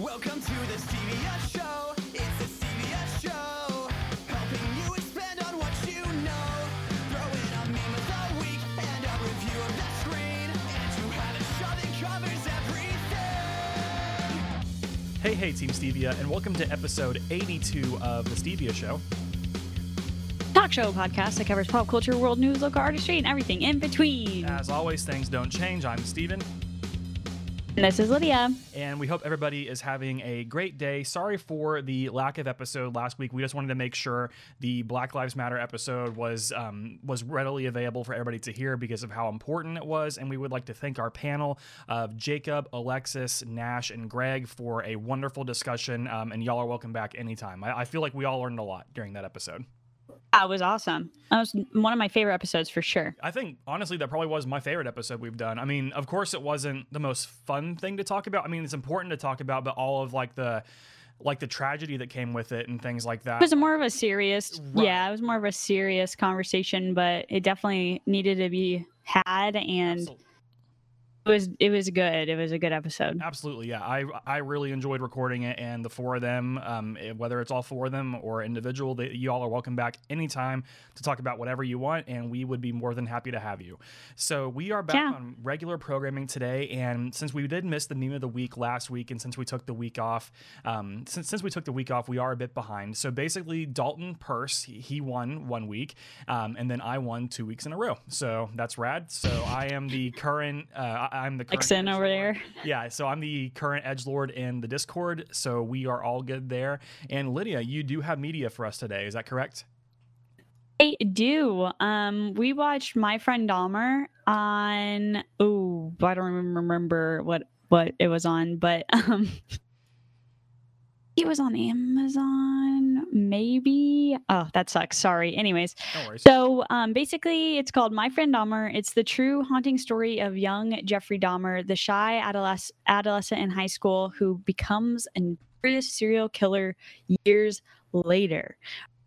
Welcome to the Stevia Show. It's the Stevia Show. Helping you expand on what you know. Throw in a meme of the week and a review of the screen. And you have a show that covers everything. Hey, hey, Team Stevia, and welcome to episode 82 of The Stevia Show. talk show podcast that covers pop culture, world news, local artistry, and everything in between. As always, things don't change. I'm Steven, And this is Lydia. and we hope everybody is having a great day. Sorry for the lack of episode last week. We just wanted to make sure the Black Lives Matter episode was um, was readily available for everybody to hear because of how important it was. And we would like to thank our panel of Jacob, Alexis, Nash, and Greg for a wonderful discussion. Um, and y'all are welcome back anytime. I, I feel like we all learned a lot during that episode. That was awesome. That was one of my favorite episodes for sure. I think honestly that probably was my favorite episode we've done. I mean, of course it wasn't the most fun thing to talk about. I mean, it's important to talk about, but all of like the like the tragedy that came with it and things like that. It was more of a serious, Right. yeah, it was more of a serious conversation, but it definitely needed to be had, and Absol- it was it was good. It was a good episode. Absolutely, yeah. I I really enjoyed recording it, and the four of them, um, eh, whether it's all four of them or individual, they, you all are welcome back anytime to talk about whatever you want, and we would be more than happy to have you. So we are back Yeah. on regular programming today, and since we did miss the meme of the week last week, and since we took the week off, um, since since we took the week off, we are a bit behind. So basically, Dalton Purse he, he won one week, um, and then I won two weeks in a row. So that's rad. So I am the current. Uh, I'm the current Lexin over there. Yeah, so I'm the current edge lord in the Discord, so we are all good there. And Lydia, you do have media for us today, is that correct? I do. Um, we watched My Friend Dahmer on. Oh, I don't even remember what what it was on, but um, it was on Amazon, maybe. Oh, that sucks. Sorry. Anyways, No so um, basically, it's called My Friend Dahmer. It's the true haunting story of young Jeffrey Dahmer, the shy adoles- adolescent in high school who becomes a notorious serial killer years later.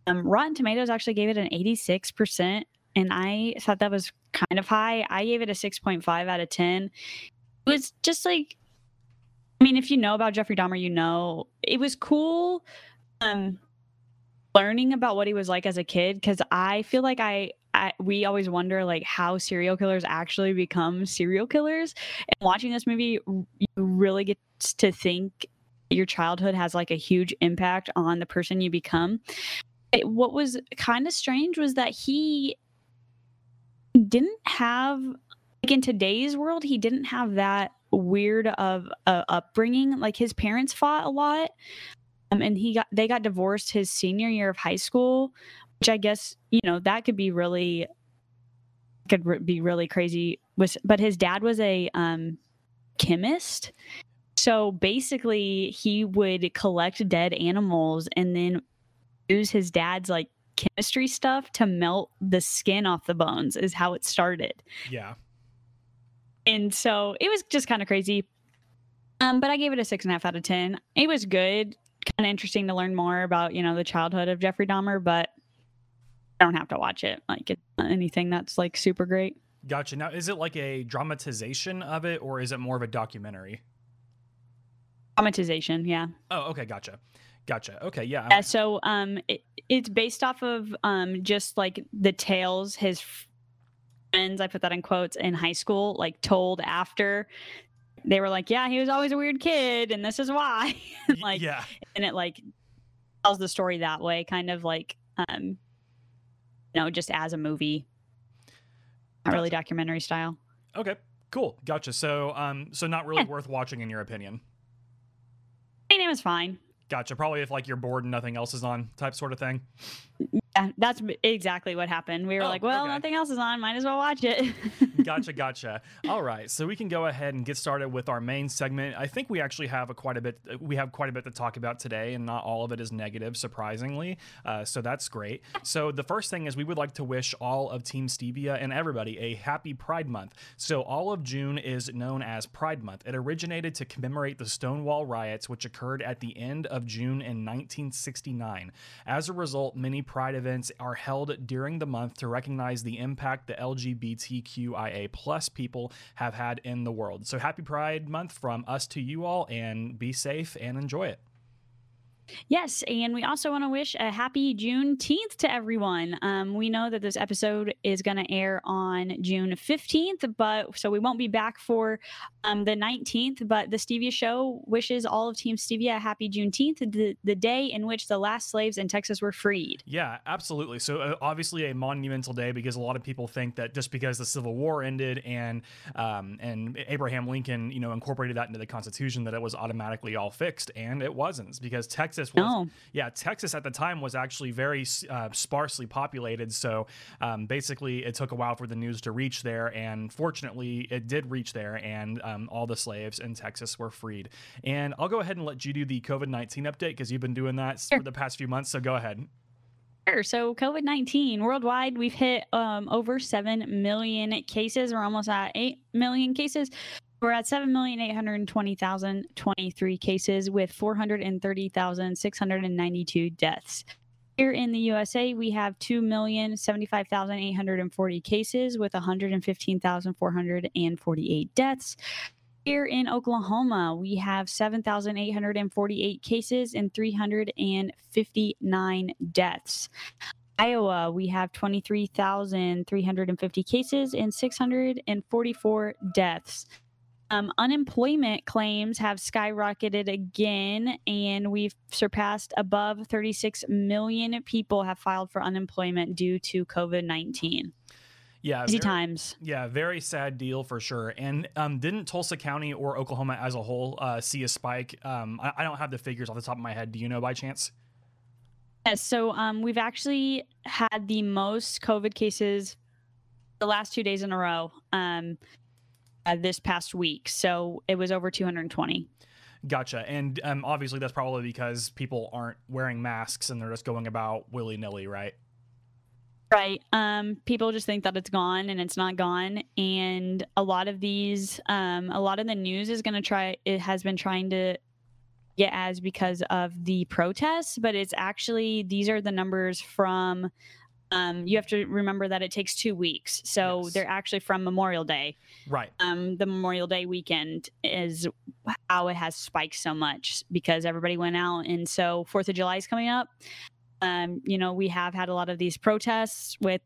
Um, Rotten Tomatoes actually gave it an 86%, and I thought that was kind of high. I gave it a 6.5 out of 10. It was just like, I mean, if you know about Jeffrey Dahmer, you know it was cool. Um, learning about what he was like as a kid because I feel like I, I we always wonder like how serial killers actually become serial killers. And watching this movie, you really get to think your childhood has like a huge impact on the person you become. It- what was kind of strange was that he didn't have like in today's world he didn't have that weird of a upbringing like his parents fought a lot um, and he got they got divorced his senior year of high school which i guess you know that could be really could re- be really crazy was but his dad was a um chemist so basically he would collect dead animals and then use his dad's like chemistry stuff to melt the skin off the bones is how it started Yeah. and so it was just kind of crazy. Um, but I gave it a six and a half out of ten. It was good, kind of interesting to learn more about you know the childhood of Jeffrey Dahmer, but I don't have to watch it. Like it's not anything that's like super great. Gotcha. Now, is it like a dramatization of it, or is it more of a documentary? Dramatization, yeah. Oh, okay, gotcha. Gotcha. Okay, yeah. Yeah, so um, it, it's based off of um, just like the tales his friends, I put that in quotes, in high school, like told after they were like, yeah, he was always a weird kid, and this is why. Y- like, yeah. and it like tells the story that way, kind of like um, you know, just as a movie, not really documentary style. Okay, cool. Gotcha. So, um, so not really Yeah. worth watching in your opinion. I mean, it was fine. Gotcha. Probably if like you're bored and nothing else is on, type sort of thing. Yeah, that's exactly what happened. We were Oh, like, well, okay. nothing else is on, might as well watch it. gotcha, gotcha. All right, so we can go ahead and get started with our main segment. I think we actually have a quite a bit. We have quite a bit to talk about today, and not all of it is negative, surprisingly. Uh, so that's great. So the first thing is we would like to wish all of Team Stevia and everybody a happy Pride Month. So all of June is known as Pride Month. It originated to commemorate the Stonewall riots, which occurred at the end of June in 1969. As a result, many Pride events are held during the month to recognize the impact the LGBTQIA plus people have had in the world. So happy Pride Month from us to you all, and be safe and enjoy it. Yes, and we also want to wish a happy Juneteenth to everyone. Um, we know that this episode is going to air on June 15th, but so we won't be back for um, the 19th. But the Stevia Show wishes all of Team Stevia a happy Juneteenth, the, the day in which the last slaves in Texas were freed. Yeah, absolutely. So uh, obviously a monumental day because a lot of people think that just because the Civil War ended and um, and Abraham Lincoln, you know, incorporated that into the Constitution, that it was automatically all fixed, and it wasn't because Texas was No. yeah Texas at the time was actually very uh, sparsely populated. So um, basically, it took a while for the news to reach there, and fortunately, it did reach there, and um, all the slaves in Texas were freed. And I'll go ahead and let you do the COVID nineteen update because you've been doing that Sure. for the past few months. So go ahead. Sure. So, COVID 19 worldwide, we've hit um, over 7 million cases. We're almost at 8 million cases. We're at 7,820,023 cases with 430,692 deaths. Here in the USA, we have 2,075,840 cases with 115,448 deaths. Here in Oklahoma, we have 7,848 cases and 359 deaths. Iowa, we have 23,350 cases and 644 deaths. Um, unemployment claims have skyrocketed again, and we've surpassed above 36 million people have filed for unemployment due to COVID 19. Yeah, Easy very- times. Yeah, very sad deal for sure. And um, didn't Tulsa County or Oklahoma as a whole uh, see a spike? Um, I, I don't have the figures off the top of my head. Do you know by chance? Yes, so um, we've actually had the most COVID cases the last two days in a row um, uh, this past week. So it was over 220. Gotcha. And um, obviously, that's probably because people aren't wearing masks and they're just going about willy nilly, right? Right. Um, people just think that it's gone and it's not gone. And a lot of these, um, a lot of the news is going to try, it has been trying to get as because of the protests, but it's actually, these are the numbers from, um, you have to remember that it takes two weeks. So Yes. they're actually from Memorial Day. Right. um, the Memorial Day weekend is how it has spiked so much because everybody went out, and so Fourth of July is coming up. Um, you know, we have had a lot of these protests with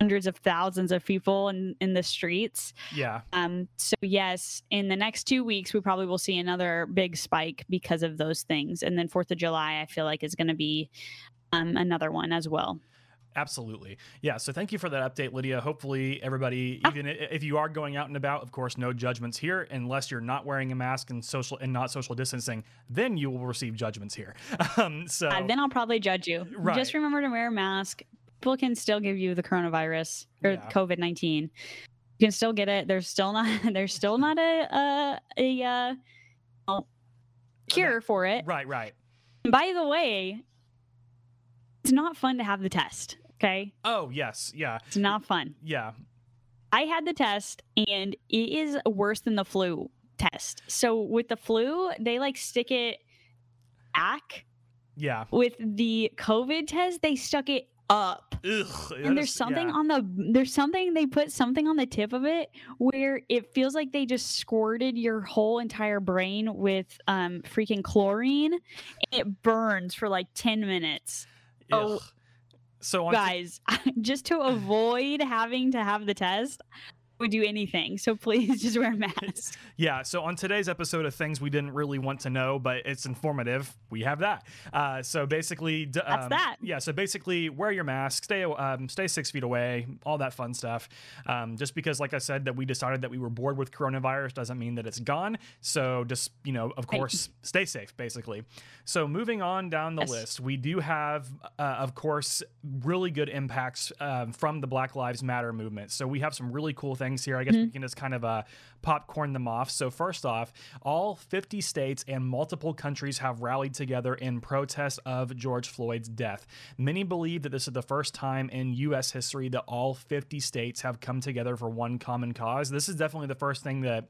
hundreds of thousands of people in in the streets. Yeah. Um, so yes, in the next two weeks, we probably will see another big spike because of those things, and then Fourth of July, I feel like is going to be um, another one as well. Absolutely. Yeah. So thank you for that update, Lydia. Hopefully, everybody, Ah. even if you are going out and about, of course, no judgments here, unless you're not wearing a mask and social and not social distancing, then you will receive judgments here. Um, so Uh, then I'll probably judge you. Right. Just remember to wear a mask. People can still give you the coronavirus or Yeah. COVID nineteen. You can still get it. There's still not. There's still not a a, a uh, well, cure for it. right, right. By the way, it's not fun to have the test. Okay, Oh yes, yeah, it's not fun. yeah. I had the test, and it is worse than the flu test. So with the flu, they like stick it back. Yeah. With the COVID test, they stuck it up. Ugh, and there's something on the there's something they put something on the tip of it where it feels like they just squirted your whole entire brain with um freaking chlorine and it burns for like 10 minutes oh, So guys just to avoid having to have the test would do anything so please just wear a mask Yeah, so on today's episode of things we didn't really want to know, but it's informative, we have that. Uh, so basically, d- That's um, that. Yeah, so basically, wear your mask, stay um, stay six feet away, all that fun stuff. Um, just because, like I said, that we decided that we were bored with coronavirus doesn't mean that it's gone. So just you know, of course, stay safe, basically. So moving on down the Yes. list, we do have, uh, of course, really good impacts um, from the Black Lives Matter movement. So we have some really cool things here. I guess we can just kind of uh, popcorn them off. So first off, all 50 states and multiple countries have rallied together in protest of George Floyd's death. Many believe that this is the first time in U.S. history that all 50 states have come together for one common cause. This is definitely the first thing that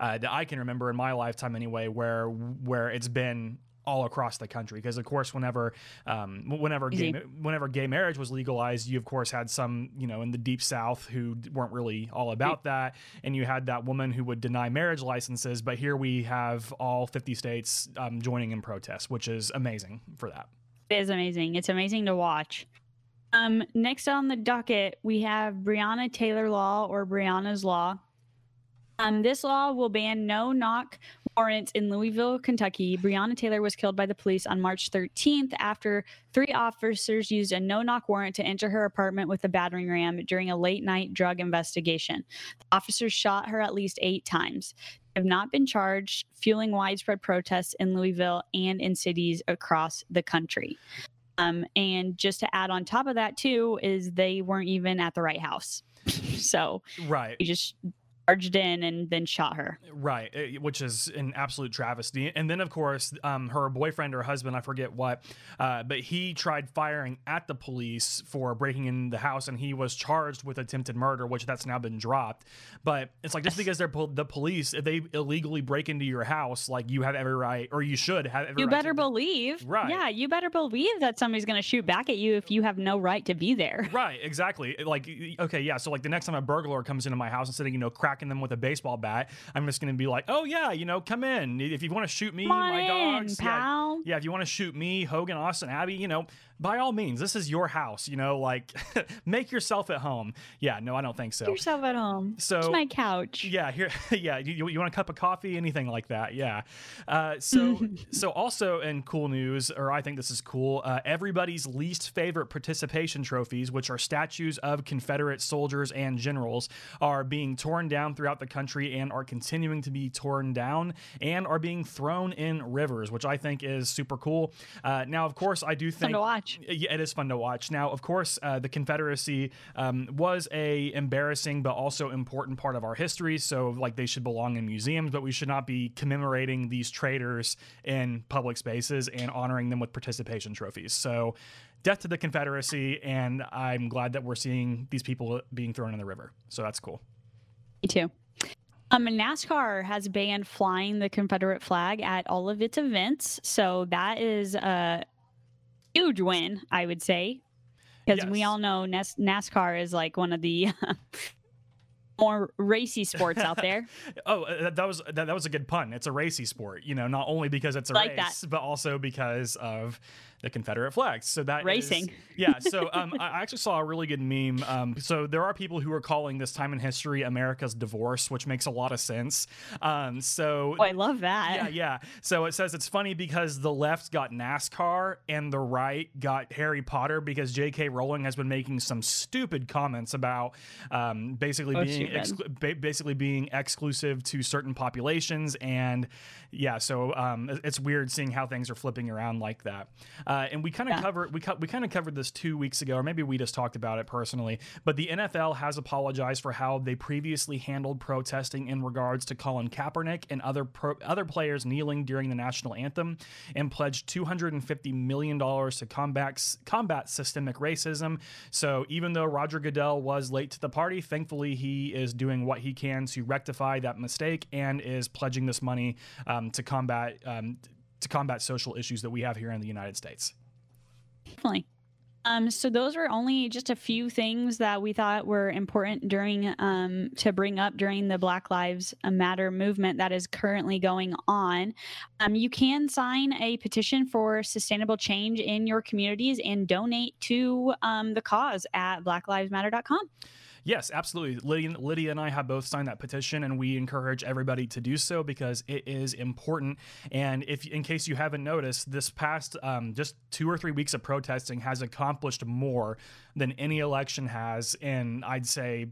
uh, that I can remember in my lifetime anyway, where where it's been all across the country because of course whenever um, whenever gay, whenever gay marriage was legalized you of course had some you know in the deep south who weren't really all about that and you had that woman who would deny marriage licenses but here we have all 50 states um, joining in protest which is amazing for that It is amazing. It's amazing to watch. Um, next on the docket, we have Breonna Taylor Law or Breonna's Law. Um, this law will ban no knock warrants in Louisville, Kentucky. Breonna Taylor was killed by the police on March 13th after three officers used a no knock warrant to enter her apartment with a battering ram during a late night drug investigation. The officers shot her at least eight times. They have not been charged, fueling widespread protests in Louisville and in cities across the country. Um, and just to add on top of that, too, is they weren't even at the right house. so right You just charged in and then shot her. Right, eh, which is an absolute travesty. And then, of course, um, her boyfriend or husband, I forget what, uh, but he tried firing at the police for breaking in the house, and he was charged with attempted murder, which that's now been dropped. But it's like just because they're pol- the police, if they illegally break into your house, like you have every right, or you should have every You right better to- believe, Right. Yeah, you better believe that somebody's going to shoot back at you if you have no right to be there. Right, exactly. Like, okay, yeah. So, like, the next time a burglar comes into my house, instead of you know them with a baseball bat, I'm just gonna be like, oh yeah, you know, come in. If you want to shoot me, Come my in, dogs, yeah, yeah. If you want to shoot me, Hogan, Austin, Abby, you know, by all means, this is your house. You know, like, make yourself at home. Yeah, no, I don't think so. Yourself at home. So- It's my couch. Yeah, here, yeah. You, you want a cup of coffee, anything like that? Yeah. Uh, so, so also in cool news, or I think this is cool. Uh, everybody's least favorite participation trophies, which are statues of Confederate soldiers and generals, are being torn down throughout the country and are continuing to be torn down and are being thrown in rivers, which I think is super cool. Uh, now, of course, I do Fun think to watch. Yeah, it is fun to watch. Now, of course, uh, the Confederacy um, was a embarrassing but also important part of our history. So, like, they should belong in museums, but we should not be commemorating these traitors in public spaces and honoring them with participation trophies. So, death to the Confederacy, and I'm glad that we're seeing these people being thrown in the river. So that's cool. Me too. Um, NASCAR has banned flying the Confederate flag at all of its events, so that is a huge win, I would say, because we all know NAS- NASCAR is like one of the more racy sports out there. Oh, uh, that, that was that, that was a good pun. It's a racy sport, you know, not only because it's a Like that. race, but also because of the Confederate flags. So that is- Racing. yeah. So um, I actually saw a really good meme. Um, so there are people who are calling this time in history America's divorce, which makes a lot of sense. Um, so Oh, I love that. yeah, yeah. So it says it's funny because the left got NASCAR and the right got Harry Potter because J.K. Rowling has been making some stupid comments about um, basically Oh, being stupid. exclu- ba- basically being exclusive to certain populations and yeah. So um, it's weird seeing how things are flipping around like that. Uh, and we kind of Yeah. covered we co- we kind of covered this two weeks ago, or maybe we just talked about it personally. But the NFL has apologized for how they previously handled protesting in regards to Colin Kaepernick and other pro- other players kneeling during the national anthem, and pledged 250 million dollars to combat combat systemic racism. So even though Roger Goodell was late to the party, thankfully he is doing what he can to rectify that mistake and is pledging this money um, to combat. Um, to combat social issues that we have here in the United States. Definitely. Um, so those were only just a few things that we thought were important during um, to bring up during the Black Lives Matter movement that is currently going on. Um, you can sign a petition for sustainable change in your communities and donate to um, the cause at blacklivesmatter.com. Yes, absolutely. Lydia, Lydia and I have both signed that petition, and we encourage everybody to do so because it is important. And if, in case you haven't noticed, this past um, just two or three weeks of protesting has accomplished more than any election has in, I'd say,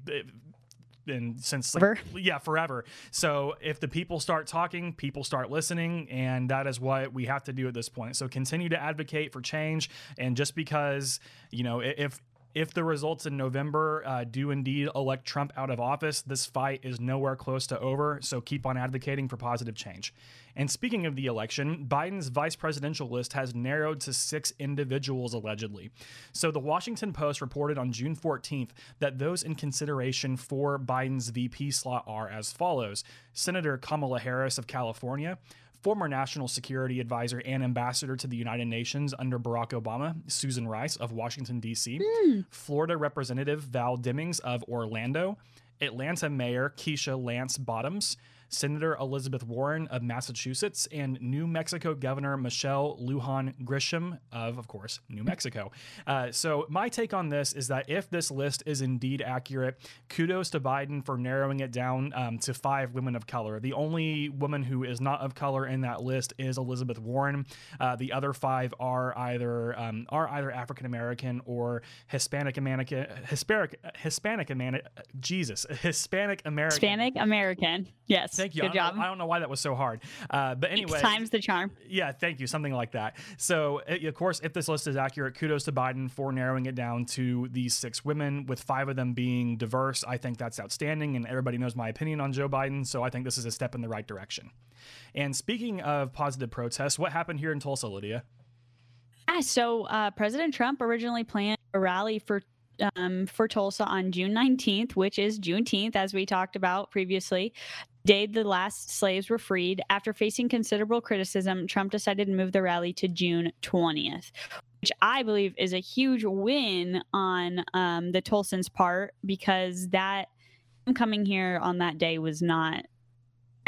in since like, Forever. yeah forever so if the people start talking people start listening and that is what we have to do at this point so continue to advocate for change and just because you know if if the results in November uh, do indeed elect Trump out of office, this fight is nowhere close to over. So keep on advocating for positive change. And speaking of the election, Biden's vice presidential list has narrowed to six individuals allegedly. So the Washington Post reported on June 14th that those in consideration for Biden's VP slot are as follows Senator Kamala Harris of California, former national security advisor and ambassador to the United Nations under Barack Obama, Susan Rice of Washington, D.C., hmm. Florida Representative Val Demings of Orlando, Atlanta Mayor Keisha Lance Bottoms, Senator Elizabeth Warren of Massachusetts, and New Mexico Governor Michelle Lujan Grisham of, of course, New Mexico. Uh, so, my take on this is that if this list is indeed accurate, kudos to Biden for narrowing it down um, to five women of color. The only woman who is not of color in that list is Elizabeth Warren. Uh, the other five are either um, are either African American or Hispanic American, Hispanic Hispanic American. Jesus, Hispanic American. Hispanic American. Yes. Thank you. Good I job. Don't, know, I don't know why that was so hard. Uh, but anyway, Times the charm. yeah, thank you. Something like that. So, uh, of course, if this list is accurate, kudos to Biden for narrowing it down to these six women, with five of them being diverse. I think that's outstanding, and everybody knows my opinion on Joe Biden. So, I think this is a step in the right direction. And speaking of positive protests, what happened here in Tulsa, Lydia? Yeah, so uh, President Trump originally planned a rally for um, for Tulsa on June 19th, which is Juneteenth, as we talked about previously. Day the last slaves were freed. After facing considerable criticism, Trump decided to move the rally to June 20th, which I believe is a huge win on um, the Tulsans' part because that coming here on that day was not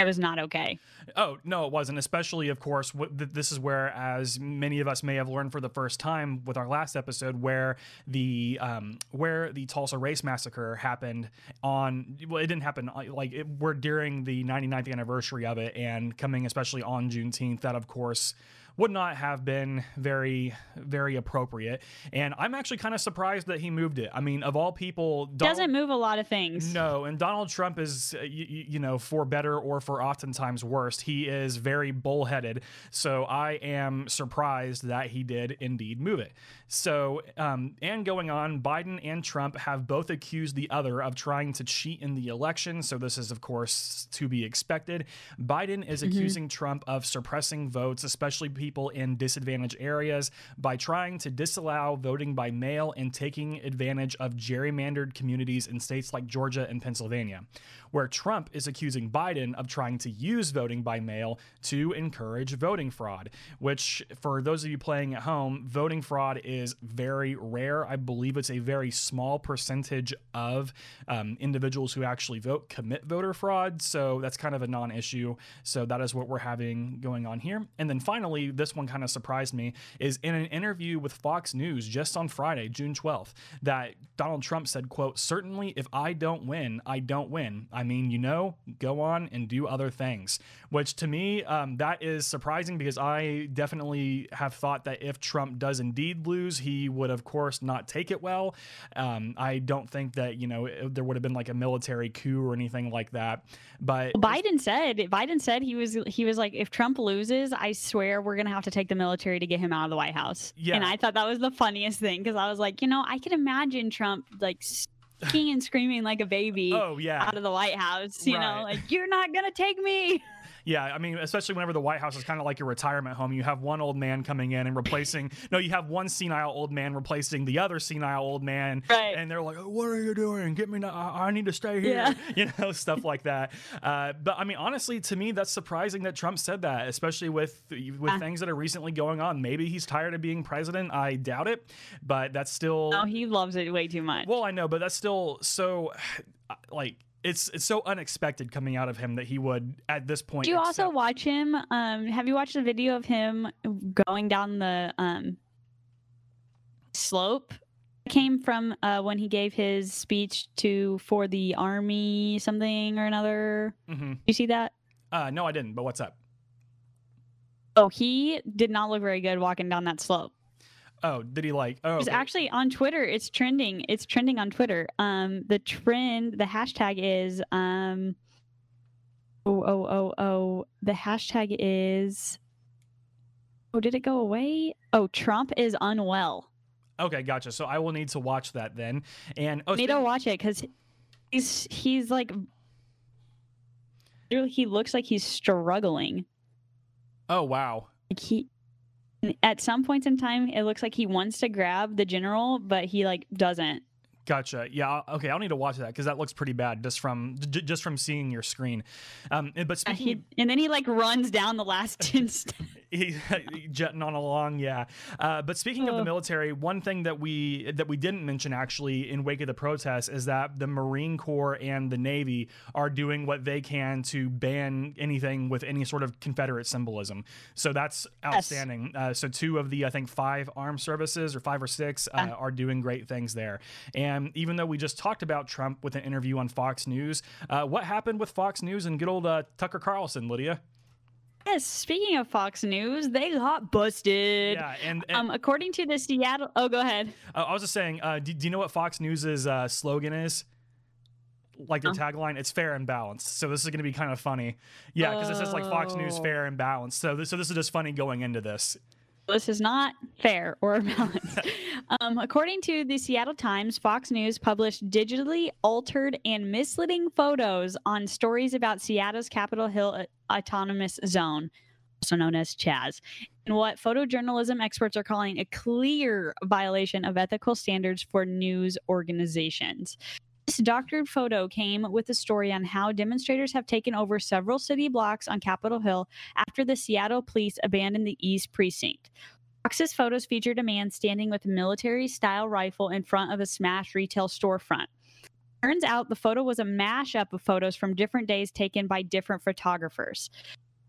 it was not okay. Oh no, it wasn't. Especially, of course, what, th- this is where, as many of us may have learned for the first time with our last episode, where the um, where the Tulsa race massacre happened on. Well, it didn't happen uh, like it, we're during the 99th anniversary of it, and coming especially on Juneteenth. That, of course. Would not have been very, very appropriate, and I'm actually kind of surprised that he moved it. I mean, of all people, Donald- Doesn't move a lot of things. no, and Donald Trump is, uh, you, you know, for better or for oftentimes worse, he is very bullheaded. So I am surprised that he did indeed move it. So, um, and going on, Biden and Trump have both accused the other of trying to cheat in the election. So this is, of course, to be expected. Biden is accusing Trump of suppressing votes, especially people in disadvantaged areas, by trying to disallow voting by mail and taking advantage of gerrymandered communities in states like Georgia and Pennsylvania, where Trump is accusing Biden of trying to use voting by mail to encourage voting fraud, which, for those of you playing at home, voting fraud is very rare. I believe it's a very small percentage of um, individuals who actually vote commit voter fraud. So that's kind of a non issue. So that is what we're having going on here. And then finally, this one kind of surprised me is in an interview with Fox News just on Friday, June 12th, that Donald Trump said, quote, certainly if I don't win, I don't win. I mean, you know, go on and do other things, which to me, um, that is surprising because I definitely have thought that if Trump does indeed lose, he would, of course, not take it well. Um, I don't think that, you know, it- there would have been like a military coup or anything like that. But Biden said Biden said he was he was like if Trump loses, I swear we're gonna have to take the military to get him out of the White House. Yeah. And I thought that was the funniest thing because I was like, you know, I can imagine Trump like kicking and screaming like a baby oh, yeah. out of the White House. You Right. know, like you're not gonna take me. Yeah, I mean, especially whenever the White House is kind of like your retirement home. You have one old man coming in and replacing. no, you have one senile old man replacing the other senile old man. Right. And they're like, oh, "What are you doing? Get me! I, I need to stay here." Yeah. You know, stuff like that. Uh, but I mean, honestly, to me, that's surprising that Trump said that, especially with with Yeah. things that are recently going on. Maybe he's tired of being president. I doubt it, but that's still. No, he loves it way too much. Well, I know, but that's still so like it's it's so unexpected coming out of him that he would at this point. Do you also watch him? Um, have you watched the video of him going down the um, slope? It came from uh, when he gave his speech to for the army something or another. Mhm. You see that? Uh, no, I didn't. But what's up? Oh, he did not look very good walking down that slope. Oh, did he like? Oh, It's okay. actually on Twitter. It's trending. It's trending on Twitter. Um, the trend, the hashtag is um, oh oh oh oh. The hashtag is. Oh, did it go away? Oh, Trump is unwell. okay, gotcha. So I will need to watch that then. And oh, Need to watch it because he's he's like. He looks like he's struggling. oh wow. Like he, at some points in time, it looks like he wants to grab the general, but he like doesn't. Gotcha. Yeah. Okay. I'll need to watch that because that looks pretty bad just from j- just from seeing your screen. Um, and- but Uh, speaking, he- and then he like runs down the last 10 steps. He, jetting on along yeah. Uh, but speaking of the Uh. military one thing that we that we didn't mention actually in wake of the protests is that the marine corps and the navy are doing what they can to ban anything with any sort of confederate symbolism. So that's outstanding. Uh, so two of the i think five armed services or five or six uh, Yeah. are doing great things there. And even though we just talked about trump with an interview on fox news uh, what happened with fox news and good old uh, tucker carlson lydia Yes, speaking of Fox News, they got busted. yeah and, and Um, according to the Seattle, oh, go ahead. Uh, I was just saying, uh, do, do you know what Fox News's uh, slogan is? Like their No. tagline, it's fair and balanced. So this is going to be kind of funny. Yeah, because it says like Fox News Oh. fair and balanced. So this, so this is just funny going into this. This is not fair or balanced. um, according to the Seattle Times, Fox News published digitally altered and misleading photos on stories about Seattle's Capitol Hill uh, Autonomous Zone, also known as Chaz, in what photojournalism experts are calling a clear violation of ethical standards for news organizations. This doctored photo came with a story on how demonstrators have taken over several city blocks on Capitol Hill after the Seattle police abandoned the East Precinct. Fox's photos featured a man standing with a military style rifle in front of a smashed retail storefront. Turns out the photo was a mashup of photos from different days taken by different photographers.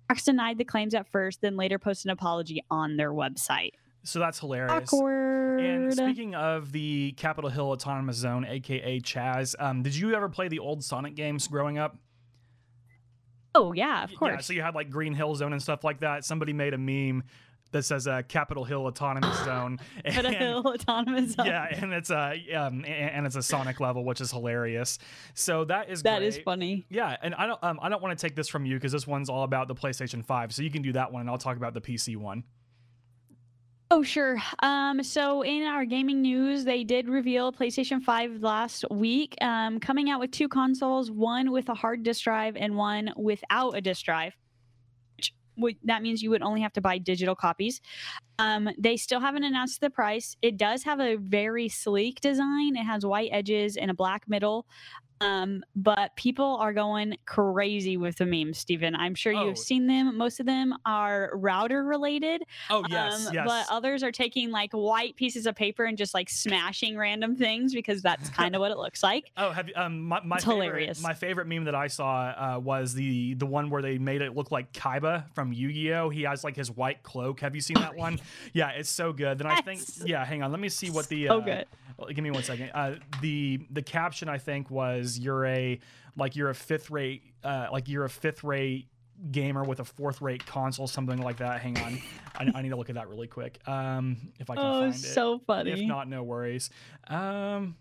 Fox denied the claims at first, then later posted an apology on their website. So that's hilarious. Awkward. And speaking of the Capitol Hill Autonomous Zone, aka Chaz, um, did you ever play the old Sonic games growing up? oh yeah, of course. Yeah, so you had like Green Hill Zone and stuff like that. Somebody made a meme that says uh, Capitol Hill Autonomous Zone. And- hill autonomous zone. yeah, and it's a um, a- and it's a Sonic level, which is hilarious. So that is that is great. funny. Yeah, and I don't um, I don't want to take this from you because this one's all about the PlayStation Five. So you can do that one, and I'll talk about the PC one. Oh, sure. Um, so in our gaming news, they did reveal PlayStation 5 last week, um, coming out with two consoles, one with a hard disk drive and one without a disk drive. Would, that means you would only have to buy digital copies. Um, they still haven't announced the price. It does have a very sleek design. It has white edges and a black middle. Um, but people are going crazy with the memes, Steven. I'm sure Oh. you've seen them. Most of them are router related. Oh yes, Um, yes. But others are taking like white pieces of paper and just like smashing random things because that's kind of what it looks like. Oh, have you, um my, my favorite, hilarious. My favorite meme that I saw uh, was the the one where they made it look like Kaiba from Yu-Gi-Oh. He has like his white cloak. Have you seen that one? Yeah, it's so good. Then I think yeah, hang on, let me see what the uh, good. give me one second. Uh, the the caption I think was you're a like you're a fifth rate uh, like you're a fifth rate gamer with a fourth rate console, something like that. Hang on, I, I need to look at that really quick. Um, if I can Oh, find it. so funny. If not, no worries. Um,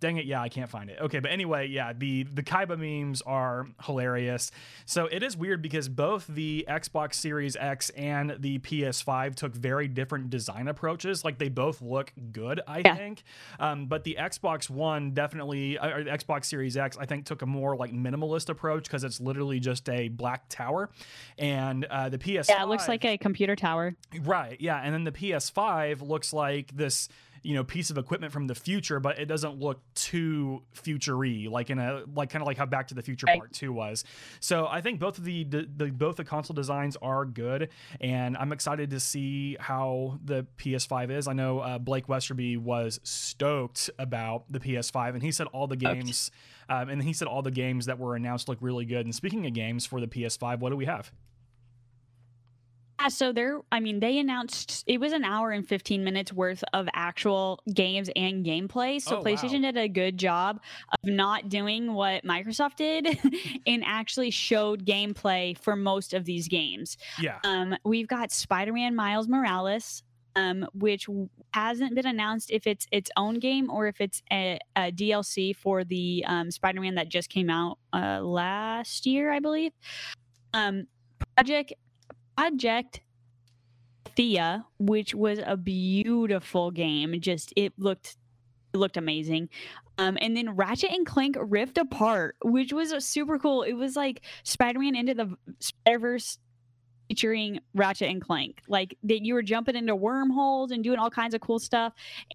dang it, yeah, I can't find it. Okay, but anyway, yeah, the the Kaiba memes are hilarious. So it is weird because both the Xbox Series X and the PS5 took very different design approaches. Like they both look good, I Yeah. think. Um, but the Xbox One definitely, uh, or the Xbox Series X, I think took a more like minimalist approach because it's literally just a black tower, and uh, the PS5 yeah, it looks like a computer tower. Right. Yeah. And then the PS5 looks like this, you know, piece of equipment from the future, but it doesn't look too futury, like in a like kind of like how Back to the Future Part Two was. So I think both of the, the, the both the console designs are good, and I'm excited to see how the PS5 is. I know uh, Blake Westerby was stoked about the PS5, and he said all the games, um, and he said all the games that were announced look really good. And speaking of games for the PS5, what do we have? Yeah, so there, I mean, they announced it was an hour and 15 minutes worth of actual games and gameplay. So Oh, wow. PlayStation did a good job of not doing what Microsoft did and actually showed gameplay for most of these games. Yeah. Um, we've got Spider-Man Miles Morales, um, which hasn't been announced if it's its own game or if it's a, a DLC for the um, Spider-Man that just came out uh, last year, I believe. Um, Project Project Athia, which was a beautiful game, just it looked it looked amazing. Um, and then Ratchet and Clank Rift Apart, which was super cool. It was like Spider-Man into the Spider-Verse featuring Ratchet and Clank. Like that you were jumping into wormholes and doing all kinds of cool stuff.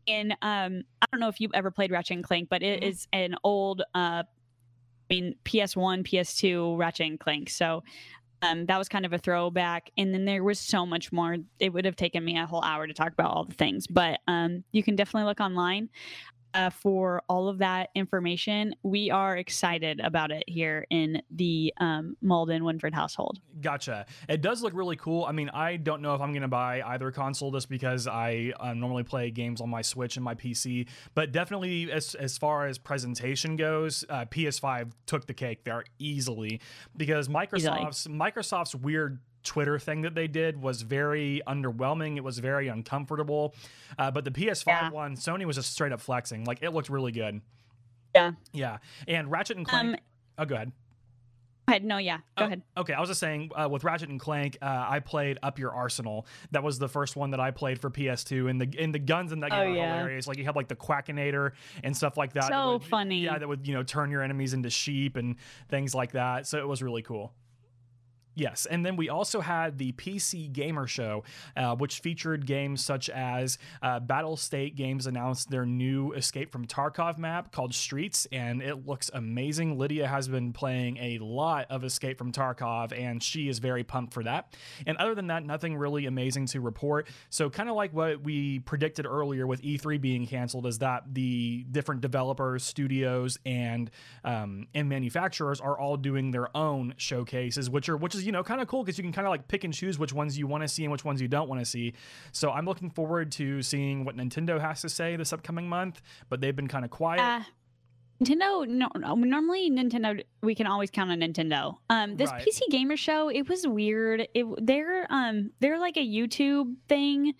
And um, I don't know if you've ever played Ratchet and Clank, but it Mhm. is an old uh I mean PS1, PS2 Ratchet and Clank. So um, that was kind of a throwback. And then there was so much more. It would have taken me a whole hour to talk about all the things, but um, you can definitely look online uh, for all of that information. We are excited about it here in the um, Malden Winford household. Gotcha. It does look really cool. I mean, I don't know if I'm going to buy either console just because I uh, normally play games on my Switch and my PC. But definitely, as as far as presentation goes, uh, PS5 took the cake there easily because Microsoft's Microsoft's weird Twitter thing that they did was very underwhelming. It was very uncomfortable. Uh, but the PS5 Yeah. one, Sony was just straight up flexing. Like it looked really good. Yeah. Yeah. And Ratchet and Clank. Um, oh, go ahead. Go ahead. No, yeah. Go Oh, ahead. Okay, I was just saying uh, with Ratchet and Clank, uh, I played Up Your Arsenal. That was the first one that I played for PS2, and the and the guns in that game Oh, are yeah. hilarious. Like you had like the Quackinator and stuff like that. that So would- funny. Yeah, that would you know turn your enemies into sheep and things like that. So it was really cool. Yes, and then we also had the PC Gamer Show, uh, which featured games such as uh, Battlestate Games announced their new Escape from Tarkov map called Streets, and it looks amazing. Lydia has been playing a lot of Escape from Tarkov, and she is very pumped for that. And other than that, nothing really amazing to report. So, kind of like what we predicted earlier with E3 being canceled, is that the different developers, studios, and um, and manufacturers are all doing their own showcases, which are which is you know kind of cool because you can kind of like pick and choose which ones you want to see and which ones you don't want to see. So I'm looking forward to seeing what Nintendo has to say this upcoming month, but they've been kind of quiet. Uh, Nintendo, no, no, normally Nintendo, we can always count on Nintendo. Um, this Right. PC Gamer Show, it was weird. It they're um they're like a YouTube thing,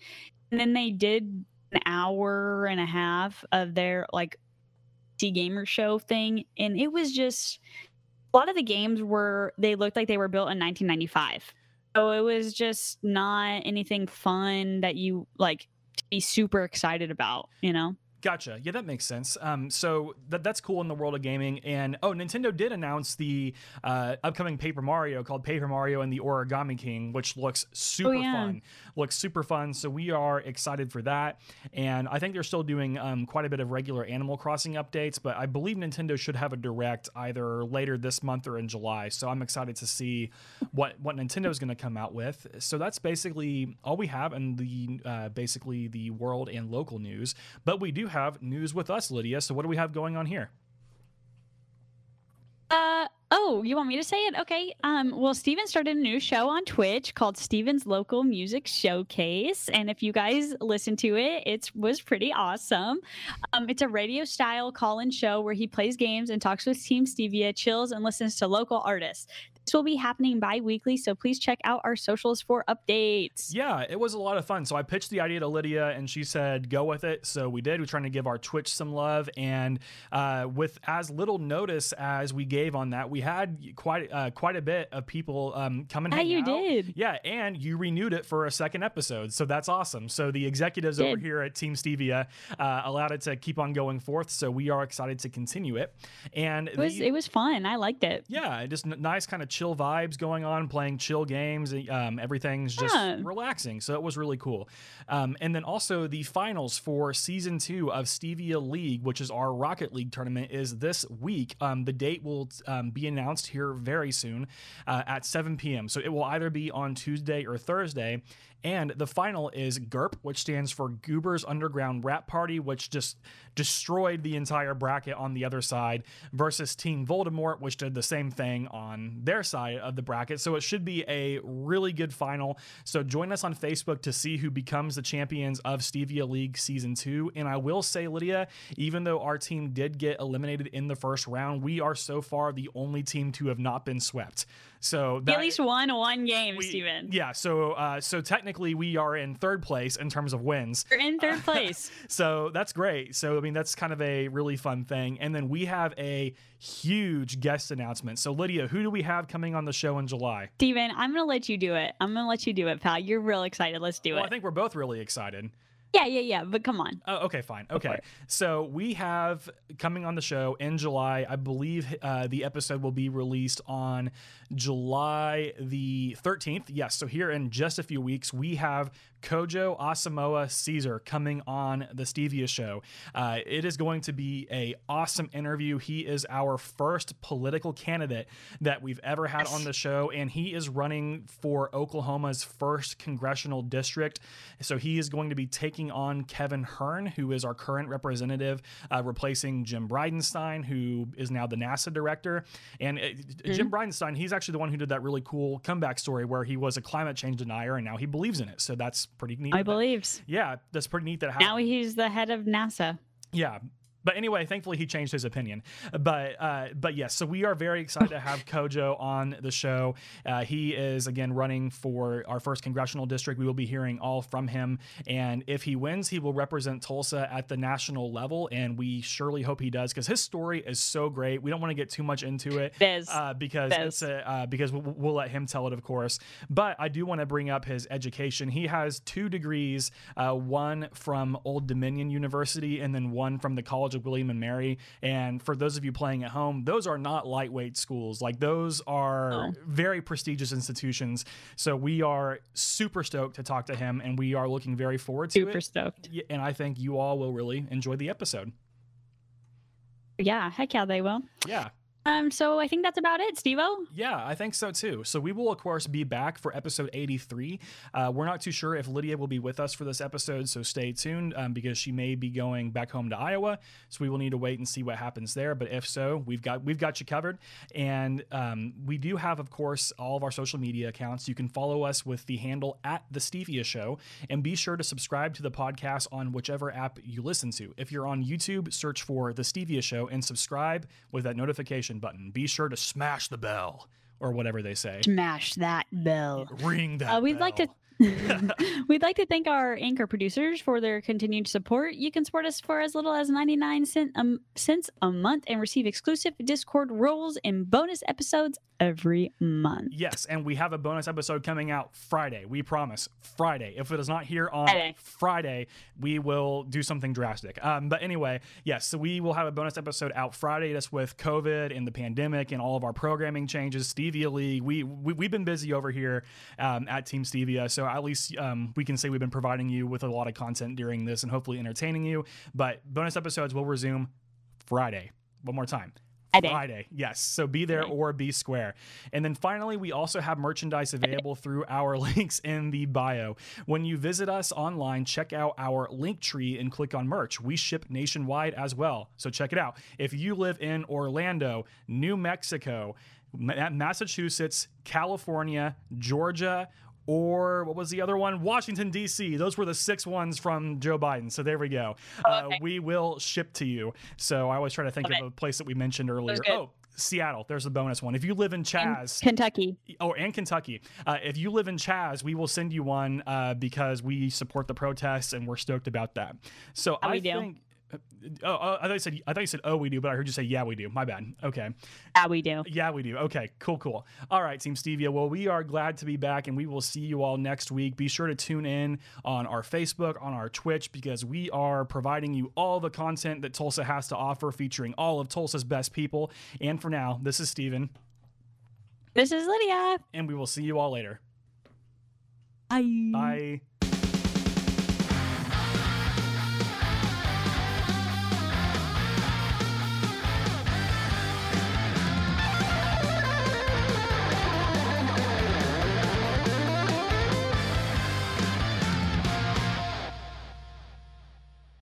and then they did an hour and a half of their like PC Gamer Show thing, and it was just a lot of the games were they looked like they were built in 1995. So it was just not anything fun that you like to be super excited about, you know? Gotcha. Yeah, that makes sense. Um, so that that's cool in the world of gaming. And oh, Nintendo did announce the uh, upcoming Paper Mario called Paper Mario and the Origami King, which looks super yeah. fun. Looks super fun. So we are excited for that. And I think they're still doing um, quite a bit of regular Animal Crossing updates, but I believe Nintendo should have a direct either later this month or in July. So I'm excited to see what what Nintendo is going to come out with. So that's basically all we have in the uh, basically the world and local news. But we do have news with us, Lydia. So what do we have going on here? Uh oh, you want me to say it? Okay. Um well Steven started a new show on Twitch called Steven's Local Music Showcase and if you guys listen to it, it was pretty awesome. Um it's a radio style call-in show where he plays games and talks with Team Stevia, chills and listens to local artists. This will be happening bi-weekly, so please check out our socials for updates. Yeah, it was a lot of fun. So I pitched the idea to Lydia, and she said go with it. So we did. We're trying to give our Twitch some love, and uh, with as little notice as we gave on that, we had quite uh, quite a bit of people um, come and Yeah, you out. did. Yeah, and you renewed it for a second episode, so that's awesome. So the executives over here at Team Stevia uh, allowed it to keep on going forth. So we are excited to continue it. And It was the- it was fun. I liked it. yeah, just nice kind of chill vibes going on, playing chill games. Um, everything's just relaxing. So it was really cool. Um, and then also the finals for season two of Stevia League, which is our Rocket League tournament, is this week. Um, the date will um, be announced here very soon uh, at 7 p.m. So it will either be on Tuesday or Thursday. And the final is GURP, which stands for Goober's Underground Rap Party, which just destroyed the entire bracket on the other side, versus Team Voldemort, which did the same thing on their side of the bracket. So it should be a really good final. So join us on Facebook to see who becomes the champions of Stevia League Season 2. And I will say, Lydia, even though our team did get eliminated in the first round, we are so far the only team to have not been swept. So that, at least won one game, we- Steven. Yeah, so uh, so technically we are in third place in terms of wins. We're in third place. So that's great. So I mean that's kind of a really fun thing. And then we have a huge guest announcement. So Lydia, who do we have coming on the show in July? Steven, I'm gonna let you do it. I'm gonna let you do it, pal. You're real excited. Let's do Well, I think we're both really excited. Yeah, yeah, yeah. But come on. Oh, okay, fine. Okay. So we have coming on the show in July. I believe uh, the episode will be released on July the 13th. Yes. So here in just a few weeks, we have Kojo Asamoa-Caesar coming on the Stevia show. Uh, it is going to be a awesome interview. He is our first political candidate that we've ever had on the show, and he is running for Oklahoma's first congressional district. So he is going to be taking on Kevin Hern, who is our current representative, uh, replacing Jim Bridenstine, who is now the NASA director. And uh, Jim Bridenstine, he's actually the one who did that really cool comeback story where he was a climate change denier and now he believes in it. So that's pretty neat. I believes. Yeah, that's pretty neat that happened. Now he's the head of NASA. Yeah. But anyway, thankfully he changed his opinion. But uh, but yes, so we are very excited to have Kojo on the show. Uh, he is again running for our first congressional district. We will be hearing all from him, and if he wins, he will represent Tulsa at the national level. And we surely hope he does because his story is so great. We don't want to get too much into it uh, because Bez. it's a, uh, because we'll, we'll let him tell it, of course. But I do want to bring up his education. He has two degrees, uh, one from Old Dominion University and then one from the College of William and Mary. And for those of you playing at home, those are not lightweight schools. Like those are No. very prestigious institutions. So we are super stoked to talk to him, and we are looking very forward to Super it. Super stoked. And I think you all will really enjoy the episode. Yeah, heck yeah, they will. Yeah. Um, so I think that's about it, Stevo. Yeah, I think so too. So we will, of course, be back for episode 83. Uh, we're not too sure if Lydia will be with us for this episode, so stay tuned um, because she may be going back home to Iowa. So we will need to wait and see what happens there. But if so, we've got we've got you covered. And um, we do have, of course, all of our social media accounts. You can follow us with the handle at the Stevia Show, and be sure to subscribe to the podcast on whichever app you listen to. If you're on YouTube, search for the Stevia Show and subscribe with that notification button. Be sure to smash the bell or whatever they say. Smash that bell. Ring that. Uh, we'd like to bell. We'd like to thank our anchor producers for their continued support. You can support us for as little as 99 cent, um, cents a month and receive exclusive Discord roles and bonus episodes every month. Yes, and we have a bonus episode coming out Friday. We promise Friday. If it is not here on Friday. Friday, we will do something drastic. Um, but anyway, yes, so we will have a bonus episode out Friday. Just with COVID and the pandemic and all of our programming changes. Stevia League, we, we we've been busy over here um, at Team Stevia, so at least um, we can say we've been providing you with a lot of content during this and hopefully entertaining you. But bonus episodes will resume Friday. One more time. Friday. Friday. Yes. So be there or be square. And then finally, we also have merchandise available through our links in the bio. When you visit us online, check out our link tree and click on merch. We ship nationwide as well. So check it out. If you live in Orlando, New Mexico, Massachusetts, California, Georgia, or what was the other one? Washington, D.C. Those were the six ones from Joe Biden. So there we go. Uh, okay. we will ship to you. So I always try to think Love of a place that we mentioned earlier. Oh, Seattle. There's a bonus one. If you live in And Chaz, Kentucky. oh, and Kentucky, uh, if you live in Chaz, we will send you one uh, because we support the protests and we're stoked about that. So Oh, I think. Oh, oh, I thought you said I thought you said oh we do, but I heard you say yeah we do. My bad. Okay. Yeah, we do. Yeah, we do. Okay, cool, cool. All right, Team Stevia. Well, we are glad to be back and we will see you all next week. Be sure to tune in on our Facebook, on our Twitch, because we are providing you all the content that Tulsa has to offer, featuring all of Tulsa's best people. And for now, this is Steven, This is Lydia. and we will see you all later. Bye. Bye.